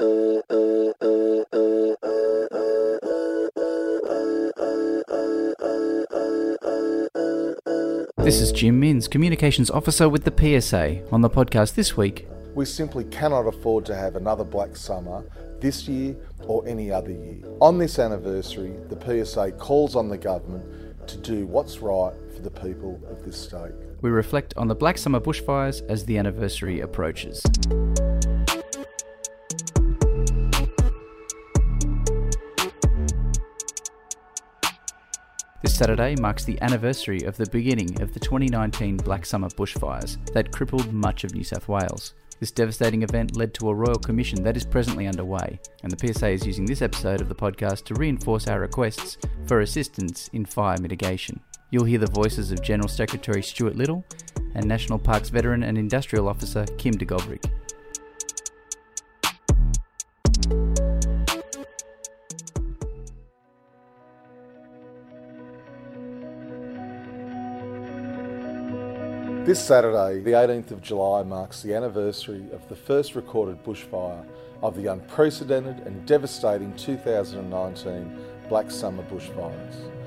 This is Jim Minns, Communications Officer with the PSA. On the podcast this week, we simply cannot afford to have another black summer this year or any other year. On this anniversary, the PSA calls on the government to do what's right for the people of this state. We reflect on the Black Summer bushfires as the anniversary approaches. Saturday marks the anniversary of the beginning of the 2019 Black Summer bushfires that crippled much of New South Wales. This devastating event led to a royal commission that is presently underway, and the PSA is using this episode of the podcast to reinforce our requests for assistance in fire mitigation. You'll hear the voices of General Secretary Stuart Little and National Parks veteran and industrial officer Kim de This Saturday, the 18th of July, marks the anniversary of the first recorded bushfire of the unprecedented and devastating 2019 Black Summer bushfires.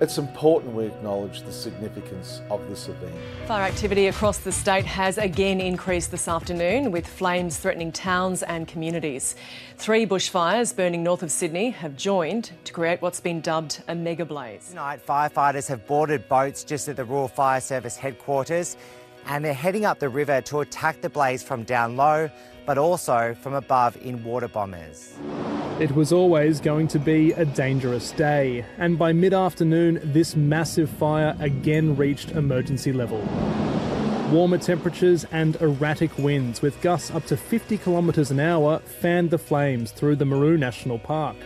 It's important we acknowledge the significance of this event. Fire activity across the state has again increased this afternoon, with flames threatening towns and communities. Three bushfires burning north of Sydney have joined to create what's been dubbed a mega blaze. Tonight, firefighters have boarded boats just at the Rural Fire Service headquarters and they're heading up the river to attack the blaze from down low, but also from above in water bombers. It was always going to be a dangerous day, and by mid afternoon, this massive fire again reached emergency level. Warmer temperatures and erratic winds, with gusts up to 50 kilometres an hour, fanned the flames through the Karoo National Park.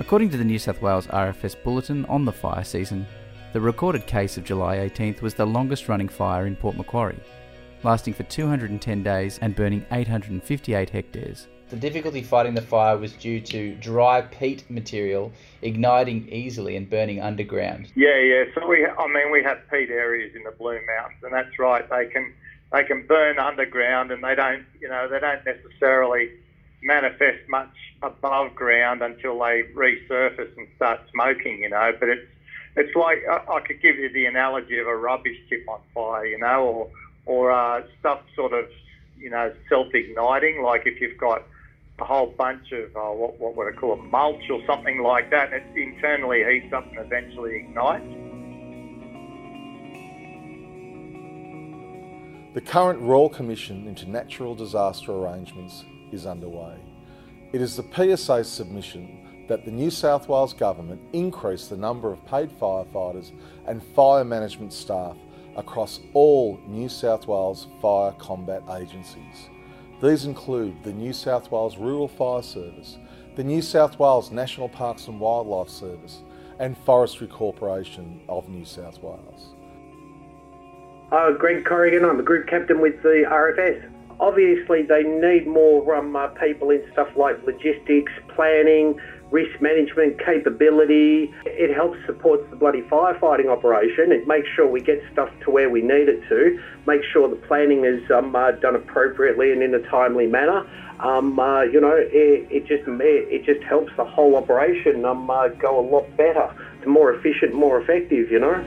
According to the New South Wales RFS Bulletin on the fire season, the recorded case of July 18th was the longest running fire in Port Macquarie, lasting for 210 days and burning 858 hectares. The difficulty fighting the fire was due to dry peat material igniting easily and burning underground. Yeah, yeah. So we, I mean, we have peat areas in the Blue Mountains, and that's right. They can, they can burn underground, and they don't, you know, they don't necessarily manifest much above ground until they resurface and start smoking, you know. But it's, it's like I, I could give you the analogy of a rubbish tip on fire, you know, or or uh, stuff sort of, you know, self-igniting. Like if you've got a whole bunch of uh, what, what would I call it, mulch or something like that, and it internally heats up and eventually ignites. The current Royal Commission into Natural Disaster Arrangements is underway. It is the PSA's submission that the New South Wales Government increase the number of paid firefighters and fire management staff across all New South Wales fire combat agencies. These include the New South Wales Rural Fire Service, the New South Wales National Parks and Wildlife Service, and Forestry Corporation of New South Wales. Uh, Greg Corrigan, I'm a group captain with the RFS. Obviously, they need more um, uh, people in stuff like logistics, planning, risk management capability. It helps support the bloody firefighting operation. It makes sure we get stuff to where we need it to. Make sure the planning is um, uh, done appropriately and in a timely manner. Um, uh, you know, it, it just it, just helps the whole operation um, uh, go a lot better. It's more efficient, more effective. You know.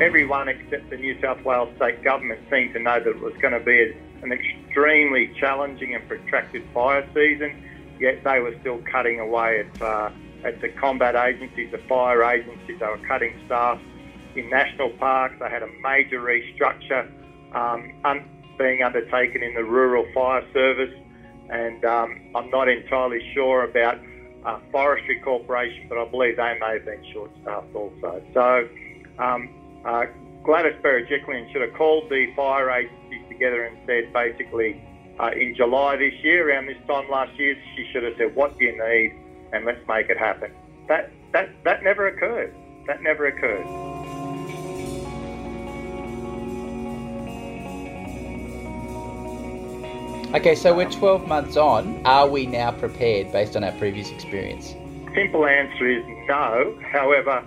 Everyone except the New South Wales state government seemed to know that it was going to be an extremely challenging and protracted fire season yet they were still cutting away at, uh, at the combat agencies, the fire agencies. They were cutting staff in national parks. They had a major restructure um, un- being undertaken in the rural fire service, and um, I'm not entirely sure about uh, Forestry Corporation, but I believe they may have been short-staffed also. So um, uh, Gladys Berejiklian should have called the fire agencies together and said basically uh, in July this year, around this time last year, she should have said, "What do you need?" and let's make it happen. That that that never occurred. That never occurred. Okay, so we're 12 months on. Are we now prepared based on our previous experience? Simple answer is no. However,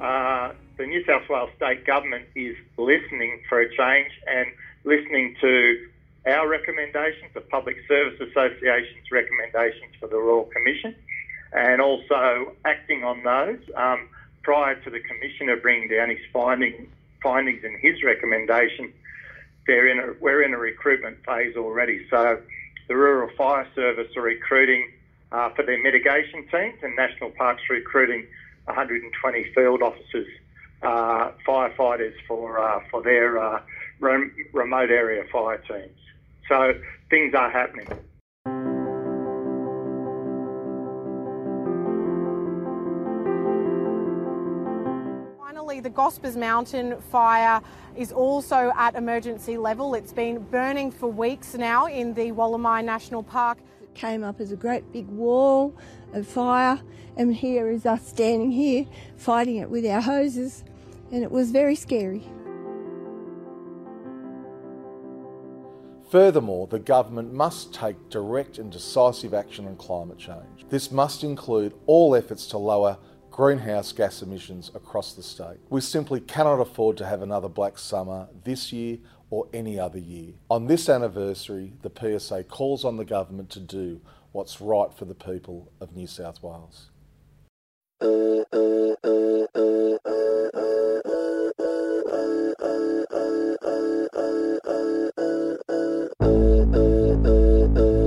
uh, the New South Wales state government is listening for a change and listening to our recommendations, the Public Service Association's recommendations for the Royal Commission, and also acting on those um, prior to the Commissioner bringing down his finding, findings and his recommendation. They're in a, we're in a recruitment phase already. So the Rural Fire Service are recruiting uh, for their mitigation teams, and National Parks recruiting 120 field officers, uh, firefighters for uh, for their uh, remote area fire teams. So things are happening. Finally, the Gospers Mountain fire is also at emergency level. It's been burning for weeks now in the Wollemi National Park. It came up as a great big wall of fire, and here is us standing here fighting it with our hoses, and it was very scary. Furthermore, the government must take direct and decisive action on climate change. This must include all efforts to lower greenhouse gas emissions across the state. We simply cannot afford to have another black summer this year or any other year. On this anniversary, the PSA calls on the government to do what's right for the people of New South Wales.